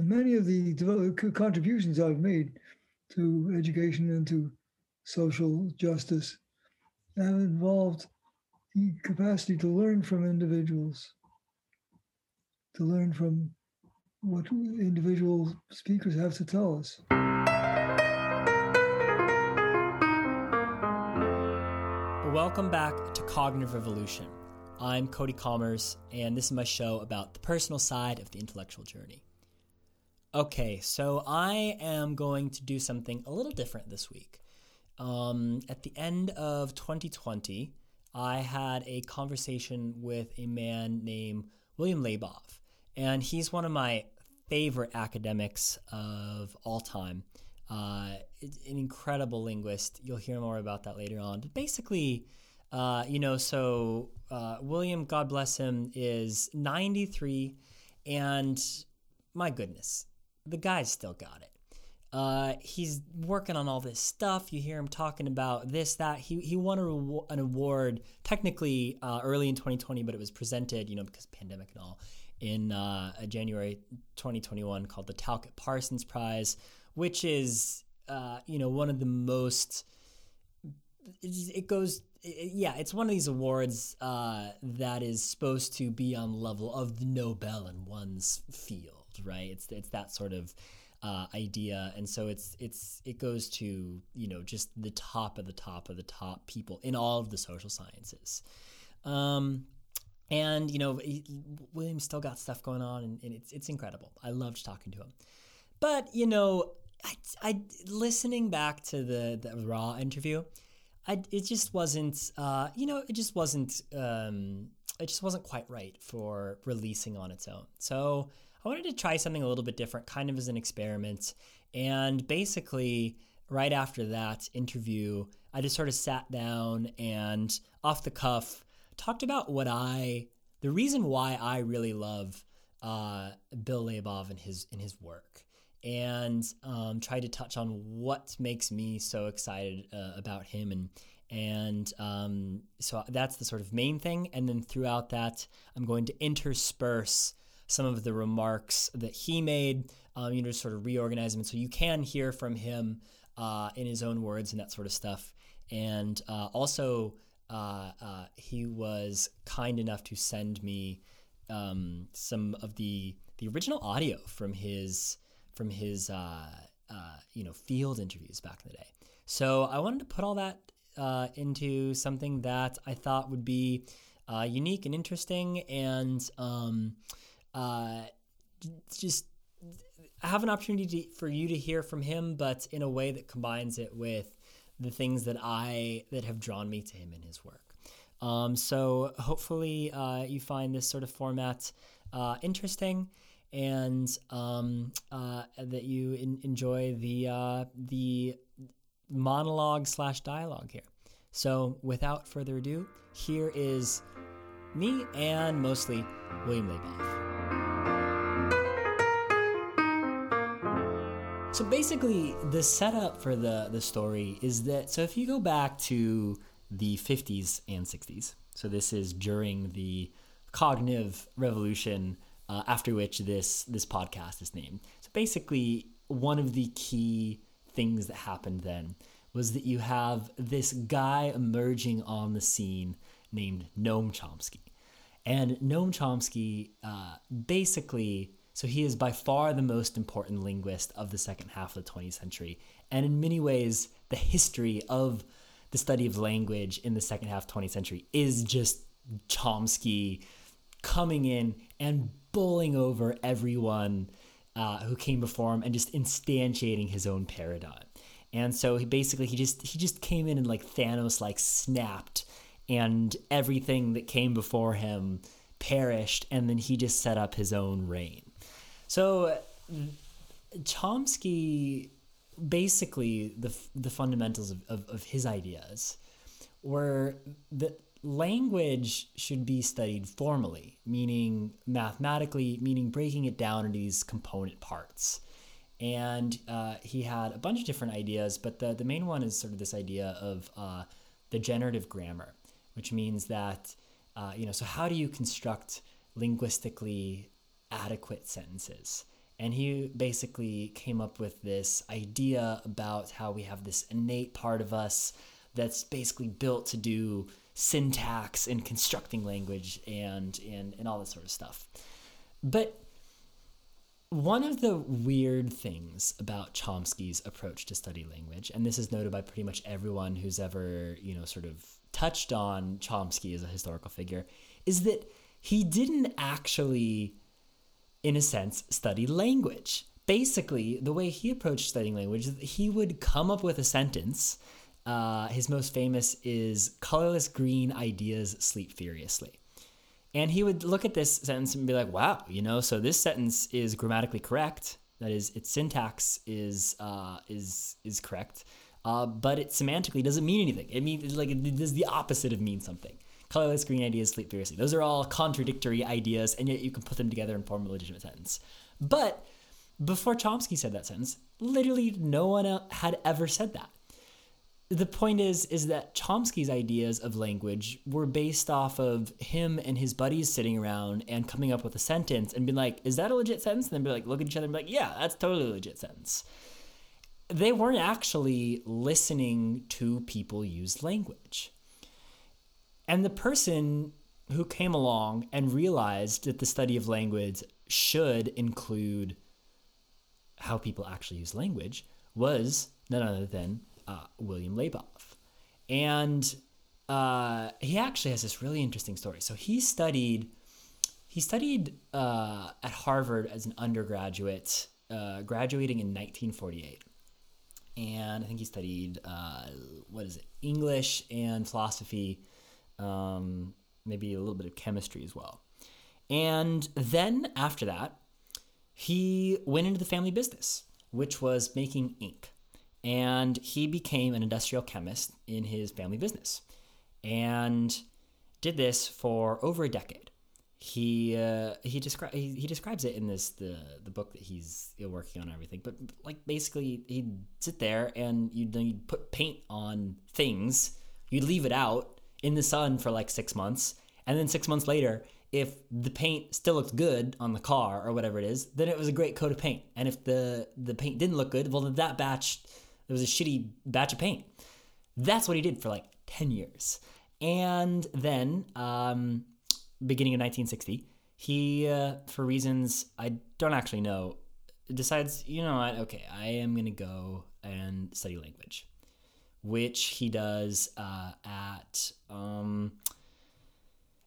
And many of the contributions I've made to education and to social justice have involved the capacity to learn from individuals, to learn from what individual speakers have to tell us. Welcome back to Cognitive Revolution. I'm Cody Kommers, and this is my show about the personal side of the intellectual journey. Okay, so I am going to do something a little different this week. Um, at the end of 2020, I had a conversation with a man named William Labov, and he's one of my favorite academics of all time. Uh, an incredible linguist. You'll hear more about that later on. But basically, uh, you know, so uh, William, God bless him, is 93, and my goodness, the guy's still got it. Uh, he's working on all this stuff. You hear him talking about this, that. He he won a, an award technically uh, early in 2020, but it was presented, you know, because pandemic and all, in uh, January 2021 called the Talcott Parsons Prize, which is uh, you know one of the most. It goes, yeah, it's one of these awards uh, that is supposed to be on the level of the Nobel in one's field, right? It's it's that sort of uh, idea, and so it's it's it goes to you know just the top of the top of the top people in all of the social sciences. Um, and you know, he, William still got stuff going on, and, and, it's it's incredible. I loved talking to him. But you know, I, I listening back to the the raw interview, I it just wasn't. Uh, you know, it just wasn't. Um, it just wasn't quite right for releasing on its own. So I wanted to try something a little bit different, kind of as an experiment. And basically, right after that interview, I just sort of sat down and off the cuff talked about what I, the reason why I really love uh, Bill Labov and his in his work, and um, tried to touch on what makes me so excited uh, about him and and um, so that's the sort of main thing. And then throughout that, I'm going to intersperse some of the remarks that he made, um, you know, sort of reorganize them. So you can hear from him uh, in his own words and that sort of stuff. And uh, also, uh, uh he was kind enough to send me um, some of the the original audio from his from his uh, uh, you know field interviews back in the day. So I wanted to put all that into something that I thought would be unique and interesting and um, uh, just have an opportunity to, for you to hear from him, but in a way that combines it with the things that I that have drawn me to him in his work. Um, so hopefully uh, you find this sort of format uh, interesting and um, uh, that you in, enjoy the uh, the monologue slash dialogue here. So without further ado, here is me and mostly William Labov. So basically, the setup for the the story is that so if you go back to the 50s and 60s, so this is during the cognitive revolution, uh, after which this this podcast is named. So basically, one of the key things that happened then was that you have this guy emerging on the scene named Noam Chomsky, and Noam Chomsky uh, basically so he is by far the most important linguist of the second half of the 20th century. And in many ways, the history of the study of language in the second half 20th century is just Chomsky coming in and bowling over everyone uh, who came before him and just instantiating his own paradigm. And so he basically he just he just came in and like Thanos like snapped and everything that came before him perished and then he just set up his own reign. So Chomsky basically the the fundamentals of, of, of his ideas were that language should be studied formally, meaning mathematically, meaning breaking it down into these component parts. And uh, he had a bunch of different ideas, but the, the main one is sort of this idea of uh, the generative grammar, which means that, uh, you know, so how do you construct linguistically adequate sentences. And he basically came up with this idea about how we have this innate part of us that's basically built to do syntax and constructing language and, and, and all this sort of stuff. But one of the weird things about Chomsky's approach to study language, and this is noted by pretty much everyone who's ever, you know, sort of touched on Chomsky as a historical figure, is that he didn't actually, in a sense, study language. Basically, the way he approached studying language, he would come up with a sentence. Uh, his most famous is colorless green ideas sleep furiously. And he would look at this sentence and be like, wow, you know, so this sentence is grammatically correct. That is, its syntax is uh, is is correct, uh, but it semantically doesn't mean anything. It means like it does the opposite of mean something. Colorless green ideas sleep furiously. Those are all contradictory ideas, and yet you can put them together and form a legitimate sentence. But before Chomsky said that sentence, literally no one had ever said that the point is is that Chomsky's ideas of language were based off of him and his buddies sitting around and coming up with a sentence and being like, "Is that a legit sentence?" And then be like, look at each other and be like, "Yeah, that's totally a legit sentence." They weren't actually listening to people use language. And the person who came along and realized that the study of language should include how people actually use language was none other than uh, William Labov. And uh, he actually has this really interesting story. So he studied he studied uh, at Harvard as an undergraduate, uh, graduating in 1948. And I think he studied uh, what is it, English and philosophy, um, maybe a little bit of chemistry as well. And then after that, he went into the family business, which was making ink and he became an industrial chemist in his family business and did this for over a decade he uh, he, descri- he, he describes it in this the the book that he's working on everything but like basically he'd sit there and you'd, you'd put paint on things you'd leave it out in the sun for like six months and then six months later if the paint still looked good on the car or whatever it is then it was a great coat of paint and if the the paint didn't look good well that batch it was a shitty batch of paint. That's what he did for like 10 years. And then, um, beginning of 1960, he, uh, for reasons I don't actually know, decides, you know what, okay, I am going to go and study language, which he does uh, at. Um,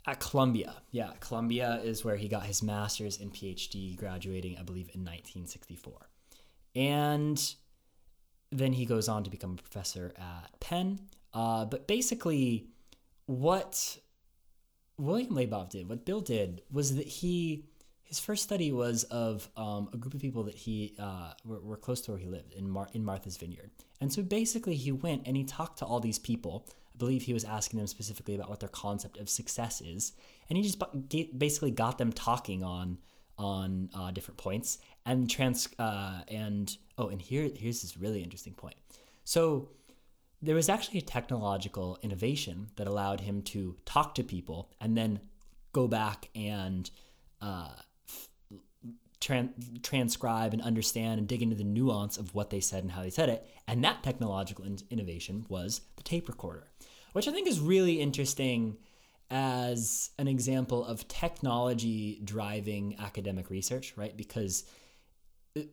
at Columbia. Yeah, Columbia is where he got his master's and PhD, graduating, I believe, in 1964. And then he goes on to become a professor at Penn. Uh, but basically, what William Labov did, what Bill did, was that he his first study was of um, a group of people that he uh, were, were, close to where he lived in Mar- in Martha's Vineyard, and so basically he went and he talked to all these people. I believe he was asking them specifically about what their concept of success is, and he just basically got them talking on on uh, different points and trans uh, and oh and here here's this really interesting point. So there was actually a technological innovation that allowed him to talk to people and then go back and uh, tran- transcribe and understand and dig into the nuance of what they said and how they said it and that technological in- innovation was the tape recorder which i think is really interesting as an example of technology driving academic research, right? Because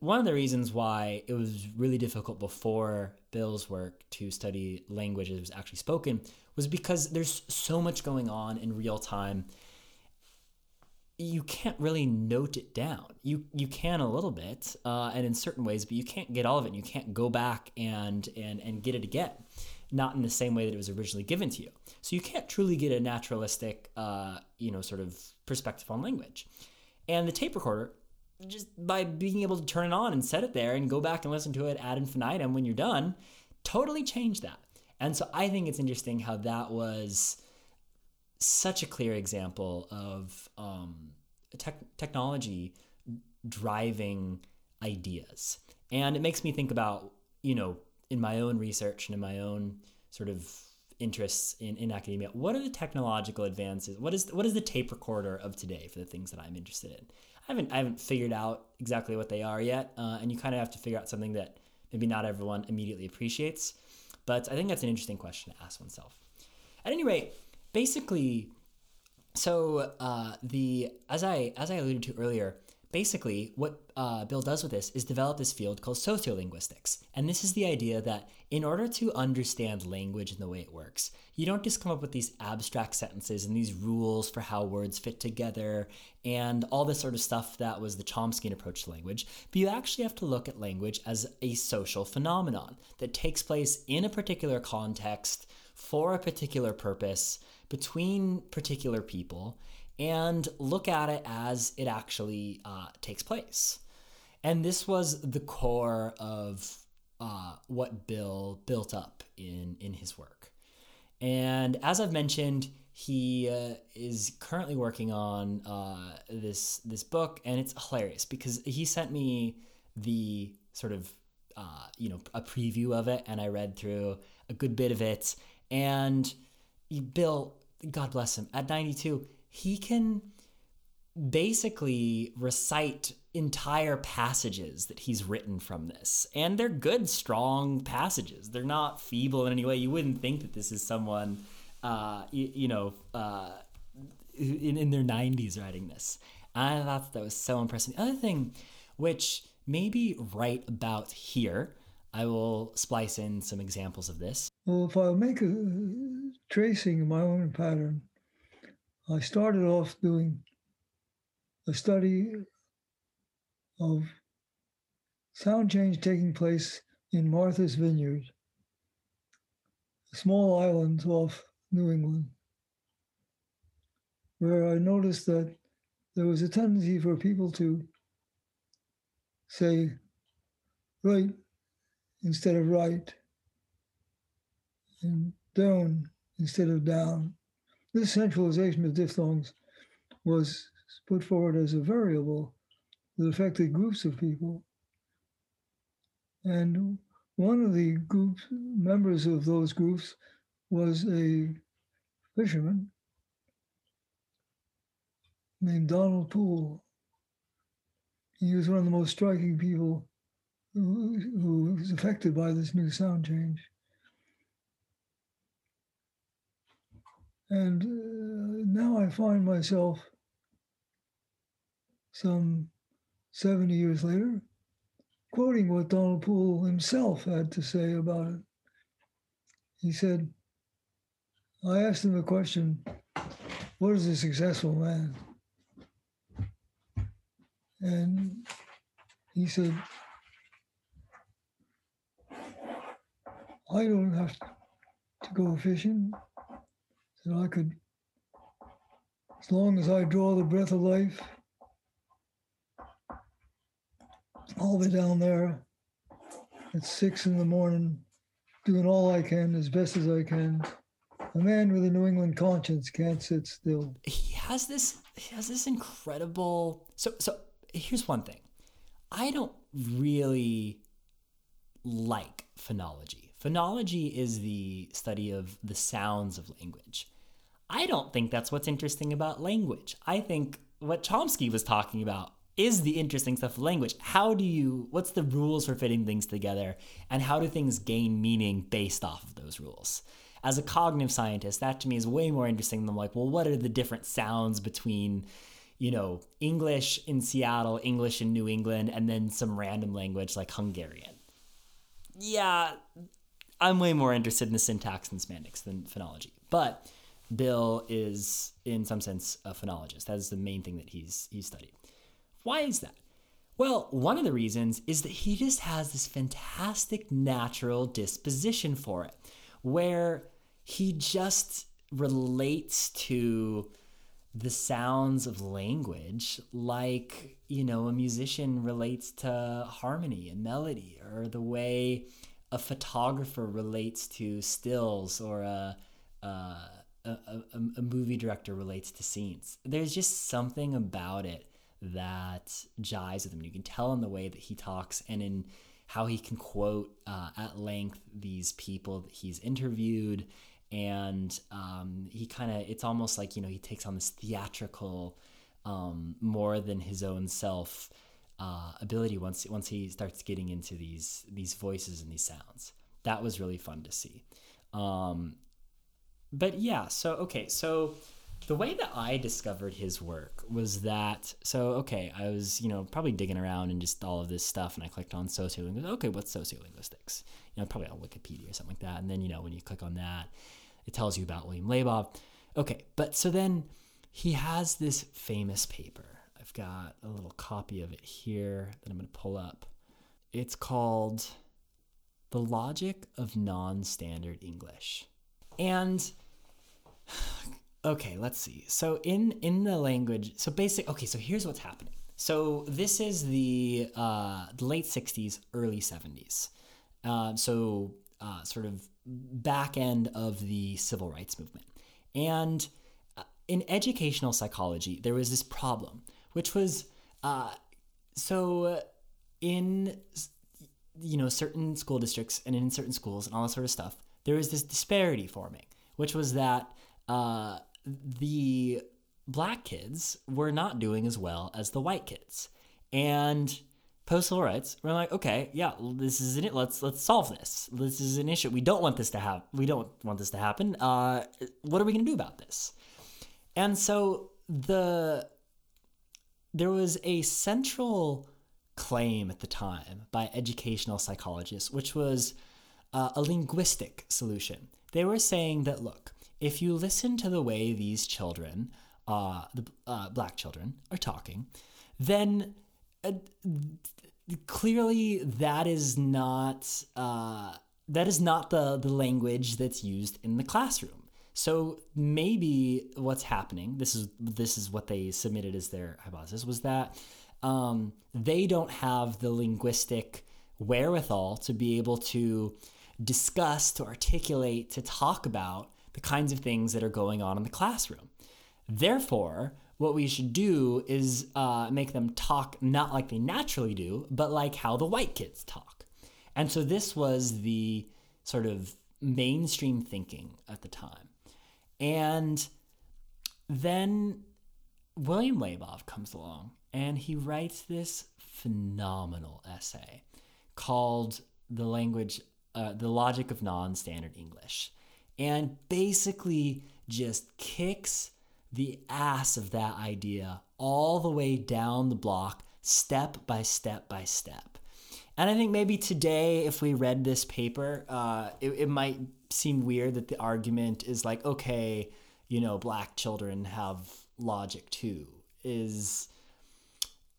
one of the reasons why it was really difficult before Bill's work to study language that was actually spoken was because there's so much going on in real time. You can't really note it down. You you can a little bit, uh, and in certain ways, but you can't get all of it. You can't go back and and and get it again not in the same way that it was originally given to you. So you can't truly get a naturalistic, uh, you know, sort of perspective on language. And the tape recorder, just by being able to turn it on and set it there and go back and listen to it ad infinitum when you're done, totally changed that. And so I think it's interesting how that was such a clear example of um, technology driving ideas. And it makes me think about, you know, in my own research and in my own sort of interests in, in academia, what are the technological advances? What is what is the tape recorder of today for the things that I'm interested in? I haven't I haven't figured out exactly what they are yet, uh, and you kind of have to figure out something that maybe not everyone immediately appreciates. But I think that's an interesting question to ask oneself. At any rate, basically, so uh, the as I as I alluded to earlier, basically what uh, Bill does with this is develop this field called sociolinguistics, and this is the idea that in order to understand language and the way it works, you don't just come up with these abstract sentences and these rules for how words fit together and all this sort of stuff that was the Chomskyan approach to language, but you actually have to look at language as a social phenomenon that takes place in a particular context for a particular purpose between particular people and look at it as it actually uh, takes place. And this was the core of uh, what Bill built up in, in his work. And as I've mentioned, he uh, is currently working on uh, this this book, and it's hilarious because he sent me the sort of uh, you know a preview of it, and I read through a good bit of it. And Bill, God bless him, at 92, he can basically recite entire passages that he's written from this. And they're good, strong passages. They're not feeble in any way. You wouldn't think that this is someone, uh, you, you know, uh, in, in their 90s writing this. I thought that was so impressive. The other thing, which maybe right about here, I will splice in some examples of this. Well, if I make a tracing of my own pattern, I started off doing a study of sound change taking place in Martha's Vineyard, a small island off New England, where I noticed that there was a tendency for people to say right instead of right, and down instead of down. This centralization of diphthongs was put forward as a variable that affected groups of people. And one of the groups, members of those groups, was a fisherman named Donald Poole. He was one of the most striking people who, who was affected by this new sound change. And uh, now I find myself some 70 years later quoting what Donald Poole himself had to say about it. He said, I asked him a question what is a successful man? And he said, I don't have to go fishing that I could, as long as I draw the breath of life, all the way down there at six in the morning, doing all I can as best as I can. A man with a New England conscience can't sit still. He has this. He has this incredible. So so here's one thing. I don't really like phonology. Phonology is the study of the sounds of language. I don't think that's what's interesting about language. I think what Chomsky was talking about is the interesting stuff of language. How do you, what's the rules for fitting things together, and how do things gain meaning based off of those rules? As a cognitive scientist, that to me is way more interesting than like, well, what are the different sounds between, you know, English in Seattle, English in New England, and then some random language like Hungarian? Yeah, I'm way more interested in the syntax and semantics than phonology. But Bill is, in some sense, a phonologist. That is the main thing that he's he's studied. Why is that? Well, one of the reasons is that he just has this fantastic natural disposition for it, where he just relates to the sounds of language like, you know, a musician relates to harmony and melody, or the way a photographer relates to stills or a, a, a, a, movie director relates to scenes. There's just something about it that jives with him. You can tell in the way that he talks and in how he can quote uh, at length these people that he's interviewed. And um, he kind of, it's almost like, you know, he takes on this theatrical um, more than his own self uh, ability once once he starts getting into these these voices and these sounds. That was really fun to see. Um, but yeah, so okay, so the way that I discovered his work was that so okay, I was you know probably digging around and just all of this stuff, and I clicked on sociolinguistics. Okay, what's sociolinguistics? You know, probably on Wikipedia or something like that. And then you know when you click on that, it tells you about William Labov. Okay, but so then he has this famous paper. I've got a little copy of it here that I'm going to pull up. It's called The Logic of Non Standard English. And okay, let's see. So in in the language, so basic okay, so here's what's happening. So this is the uh, late 60s, early 70s. Uh, so uh, sort of back end of the civil rights movement. And uh, in educational psychology, there was this problem, which was uh, so in you know certain school districts and in certain schools and all that sort of stuff, there was this disparity forming, which was that uh, the black kids were not doing as well as the white kids, and post-civil rights we're like okay yeah this is it let's let's solve this. This is an issue. We don't want this to happen we don't want this to happen. Uh, what are we going to do about this? And so the there was a central claim at the time by educational psychologists which was uh, a linguistic solution they were saying that look if you listen to the way these children uh, the uh, black children are talking then uh, clearly that is not uh, that is not the the language that's used in the classroom. So maybe what's happening this is this is what they submitted as their hypothesis was that um, they don't have the linguistic wherewithal to be able to discuss, to articulate, to talk about the kinds of things that are going on in the classroom. Therefore, what we should do is uh, make them talk not like they naturally do, but like how the white kids talk. And so this was the sort of mainstream thinking at the time. And then William Labov comes along and he writes this phenomenal essay called The Language, uh, The Logic of Non Standard English, and basically just kicks the ass of that idea all the way down the block, step by step by step. And I think maybe today, if we read this paper, uh, it, it might seem weird that the argument is like, okay, you know, black children have logic too. Is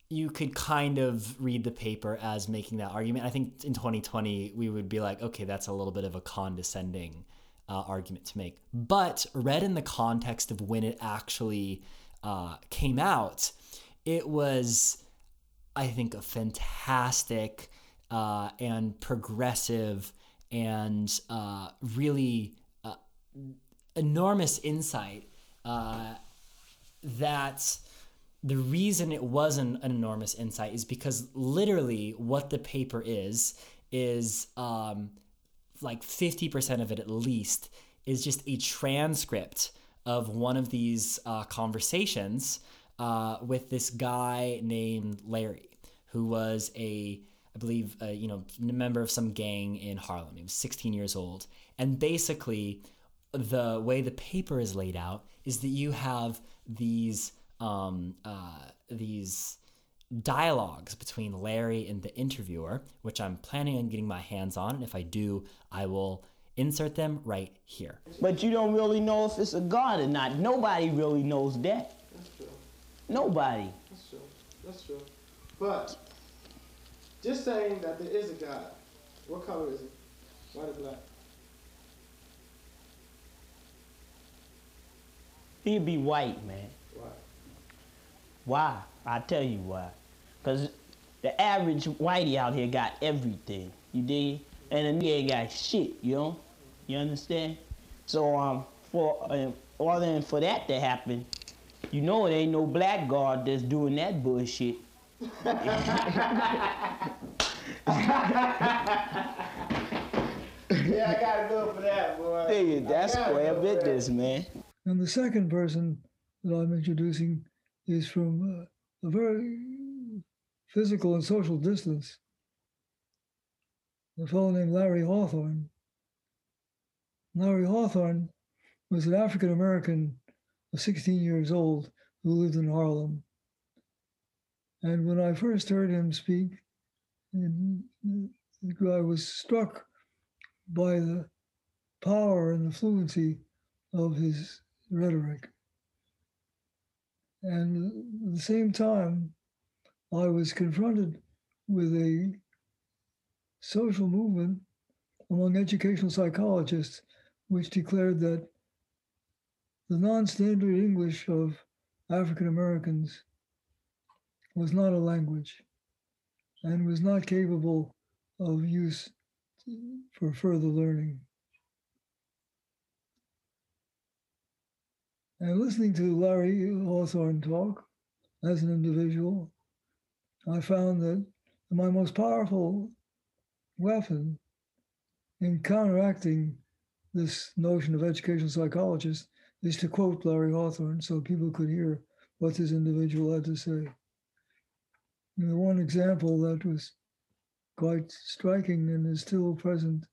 you could kind of read the paper as making that argument. I think in 2020, we would be like, okay, that's a little bit of a condescending uh, argument to make. But read in the context of when it actually uh, came out, it was, I think, a fantastic uh, and progressive and uh, really uh, enormous insight uh, that the reason it wasn't an, enormous insight is because literally what the paper is is um, like 50% of it at least is just a transcript of one of these uh, conversations uh, with this guy named Larry, who was a, I believe, a, you know, member of some gang in Harlem. He was 16 years old, and basically, the way the paper is laid out is that you have these um, uh, these dialogues between Larry and the interviewer, which I'm planning on getting my hands on. And if I do, I will insert them right here. But you don't really know if it's a God or not. Nobody really knows that. That's true. Nobody. That's true. That's true. But just saying that there is a God, what color is he? White or black? He'd be white, man. Why? Why? I'll tell you why. Because the average whitey out here got everything, you dig? And the nigga ain't got shit, you know? You understand? So, um, for, uh, other than for that to happen, you know it ain't no black guard that's doing that bullshit. Yeah, I gotta go for that, boy. Nigga, that's square business, man. And the second person that I'm introducing is from uh, a very physical and social distance. A fellow named Larry Hawthorne. Larry Hawthorne was an African American of 16 years old who lived in Harlem. And when I first heard him speak, I was struck by the power and the fluency of his rhetoric. And at the same time, I was confronted with a social movement among educational psychologists which declared that the non standard English of African Americans was not a language and was not capable of use for further learning. And listening to Larry Hawthorne talk as an individual, I found that my most powerful weapon in counteracting this notion of educational psychologists is to quote Larry Hawthorne so people could hear what this individual had to say. And the one example that was quite striking and is still present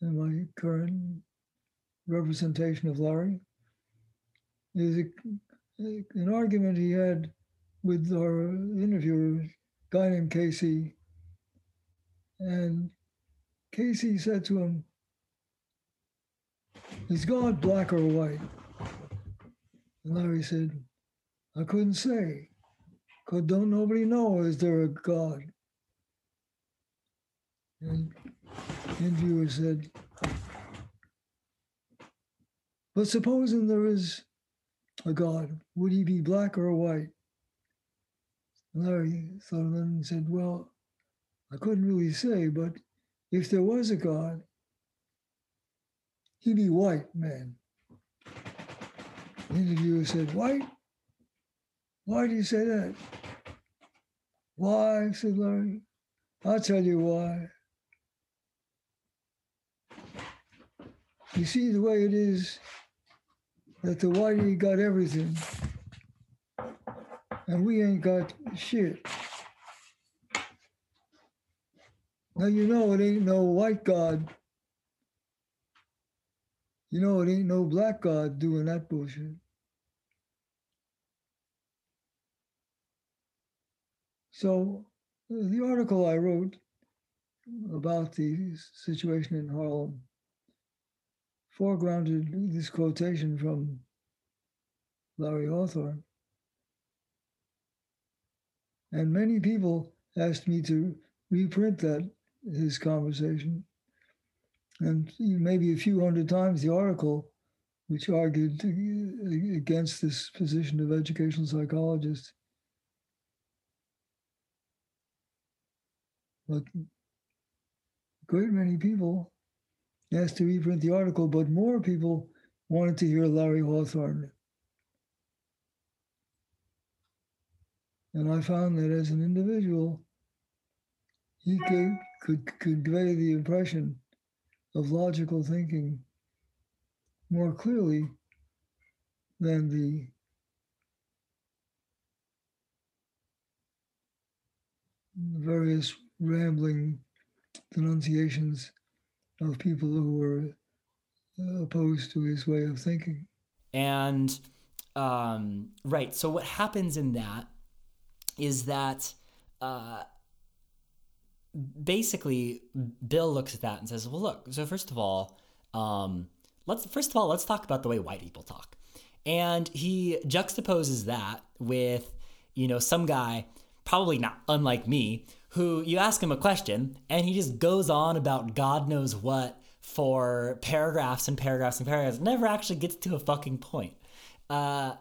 in my current representation of Larry is a, an argument he had with our interviewer, a guy named Casey. And Casey said to him, Is God black or white? And Larry said, I couldn't say. Cause don't nobody know is there a God? And the interviewer said, but supposing there is a God, would he be black or white? Larry thought of it and said, Well, I couldn't really say, but if there was a God, he'd be white, man. The interviewer said, White? Why do you say that? Why? said Larry. I'll tell you why. You see the way it is that the whitey got everything, and we ain't got shit. Now you know it ain't no white God. You know it ain't no black God doing that bullshit. So the article I wrote about the situation in Harlem foregrounded this quotation from Larry Hawthorne. And many people asked me to reprint that, his conversation. And maybe a few hundred times the article, which argued uh, against this position of educational psychologists. A great many people asked to reprint the article, but more people wanted to hear Larry Hawthorne. And I found that as an individual, he could, could convey the impression of logical thinking more clearly than the various rambling denunciations of people who were uh, opposed to his way of thinking. And um, right, so what happens in that is that uh, basically Bill looks at that and says, "Well, look. So first of all, um, let's first of all let's talk about the way white people talk." And he juxtaposes that with, you know, some guy, probably not unlike me, who you ask him a question and he just goes on about God knows what for paragraphs and paragraphs and paragraphs, never actually gets to a fucking point. Uh,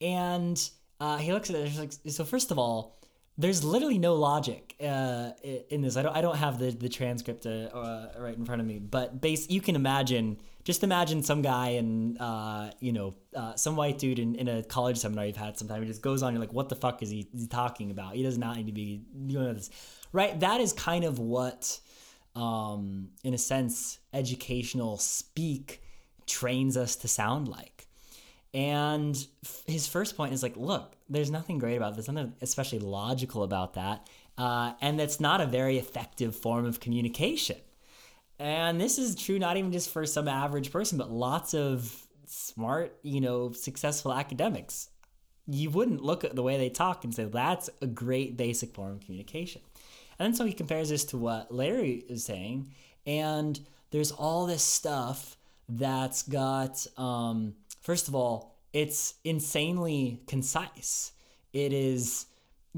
and uh, he looks at it like, so first of all, there's literally no logic uh, in this. I don't, I don't have the, the transcript uh, uh, right in front of me, but base, you can imagine, just imagine some guy and, uh, you know, some white dude in, in a college seminar you've had sometime. He just goes on, you're like, what the fuck is he, is he talking about? He does not need to be doing this right? That is kind of what, um, in a sense, educational speak trains us to sound like. And f- his first point is like, look, there's nothing great about this, nothing especially logical about that. Uh, and that's not a very effective form of communication. And this is true not even just for some average person, but lots of smart, you know, successful academics. You wouldn't look at the way they talk and say that's a great basic form of communication. And then so he compares this to what Larry is saying, and there's all this stuff that's got, um, first of all, it's insanely concise. It is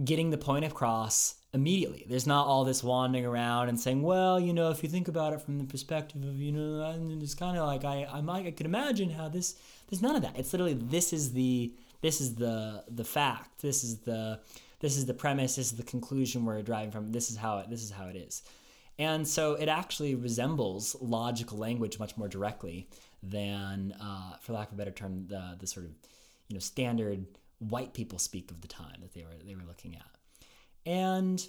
getting the point across immediately. There's not all this wandering around and saying, well, you know, if you think about it from the perspective of, you know, and it's kind of like I, I might, I could imagine how this. There's none of that. It's literally this is the this is the the fact. This is the this is the premise. This is the conclusion we're driving from. This is how it. This is how it is. And so it actually resembles logical language much more directly than, uh, for lack of a better term, the the sort of you know standard white people speak of the time that they were they were looking at and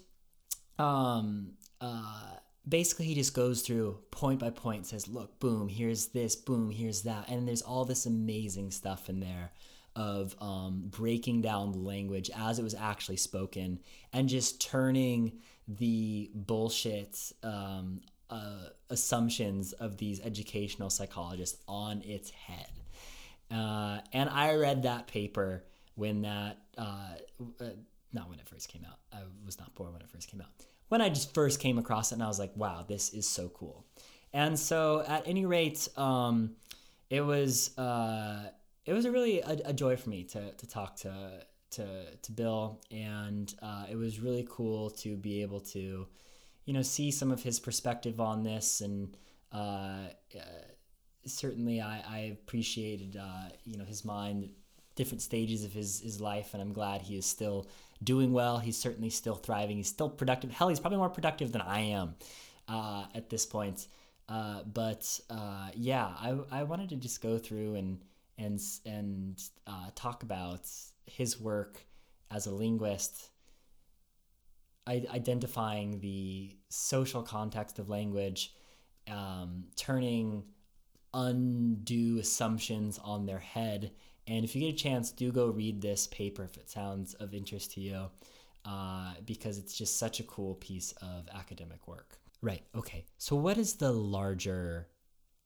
um, uh, basically he just goes through point by point says look boom here's this boom here's that. And there's all this amazing stuff in there of um, breaking down the language as it was actually spoken and just turning the bullshit um, uh, assumptions of these educational psychologists on its head. Uh, and i read that paper when that uh, uh not when it first came out. I was not born when it first came out. When I just first came across it, and I was like, wow, this is so cool. And so, at any rate, um, it was uh, it was a really a, a, joy for me to to talk to to to Bill, and uh, it was really cool to be able to, you know, see some of his perspective on this, and uh, uh certainly I, I appreciated uh, you know his mind, different stages of his his life, and I'm glad he is still doing well. He's certainly still thriving. He's still productive. Hell, he's probably more productive than I am uh, at this point. Uh, but uh, yeah, I, I wanted to just go through and and and uh, talk about his work as a linguist, identifying the social context of language, um, turning undue assumptions on their head and if you get a chance, do go read this paper if it sounds of interest to you, uh, because it's just such a cool piece of academic work. Right. Okay. So what is the larger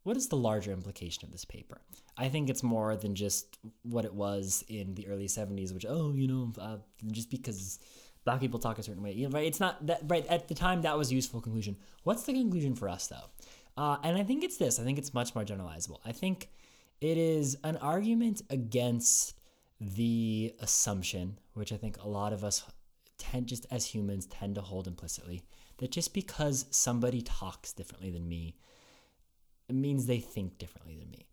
what is the larger implication of this paper? I think it's more than just what it was in the early 70s, which, oh, you know, uh, just because black people talk a certain way, you know, right? It's not that, right? At the time, that was a useful conclusion. What's the conclusion for us, though? Uh, and I think it's this I think it's much more generalizable. I think it is an argument against the assumption, which I think a lot of us tend, just as humans, tend to hold implicitly, that just because somebody talks differently than me, it means they think differently than me.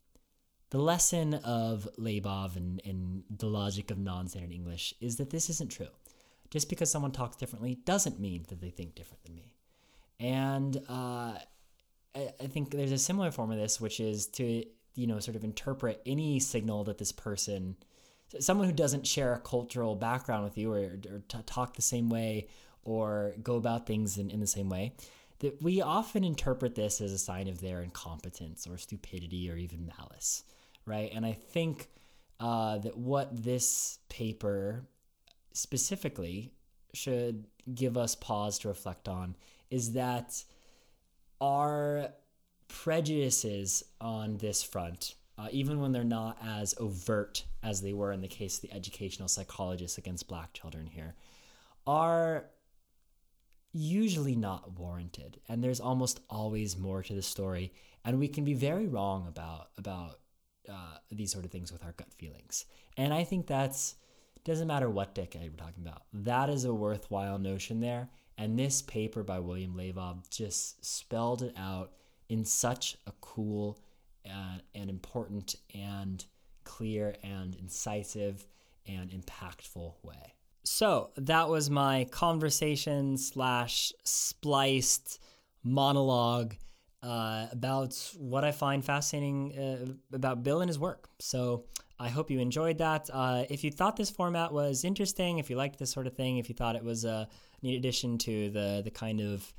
The lesson of Labov and, and the logic of non standard English is that this isn't true. Just because someone talks differently doesn't mean that they think different than me. And uh, I, I think there's a similar form of this, which is to you know sort of interpret any signal that this person someone who doesn't share a cultural background with you or, or t- talk the same way or go about things in, in the same way that we often interpret this as a sign of their incompetence or stupidity or even malice right? And i think uh, that what this paper specifically should give us pause to reflect on is that our prejudices on this front, uh, even when they're not as overt as they were in the case of the educational psychologists against black children here, are usually not warranted. And there's almost always more to the story. And we can be very wrong about, about uh, these sort of things with our gut feelings. And I think that's doesn't matter what decade we're talking about. That is a worthwhile notion there. And this paper by William Labov just spelled it out in such a cool uh, and important and clear and incisive and impactful way. So that was my conversation slash spliced monologue uh, about what I find fascinating uh, about Bill and his work. So I hope you enjoyed that. Uh, if you thought this format was interesting, if you liked this sort of thing, if you thought it was a neat addition to the the kind of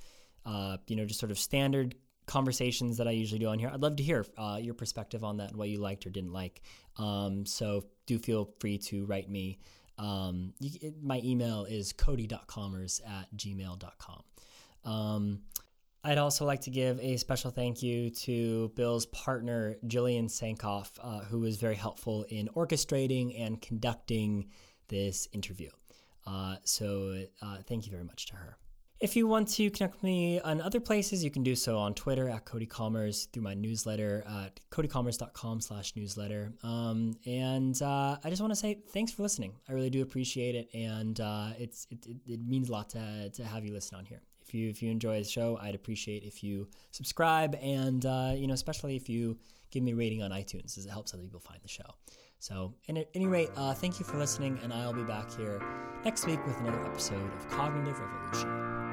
uh, you know just sort of standard conversations that I usually do on here. I'd love to hear uh, your perspective on that and what you liked or didn't like. Um, so do feel free to write me. Um, you, it, my email is cody.kommers at gmail.com. Um, I'd also like to give a special thank you to Bill's partner, Gillian Sankoff, uh, who was very helpful in orchestrating and conducting this interview. Uh, so uh, thank you very much to her. If you want to connect with me on other places, you can do so on Twitter at Cody Kommers, through my newsletter at codykommers.com slash newsletter. Um, and uh, I just want to say thanks for listening. I really do appreciate it. And uh, it's it, it, it, means a lot to, to have you listen on here. If you, if you enjoy the show, I'd appreciate if you subscribe and, uh, you know, especially if you give me a rating on iTunes as it helps other people find the show. So, at any rate, uh, thank you for listening, and I'll be back here next week with another episode of Cognitive Revolution.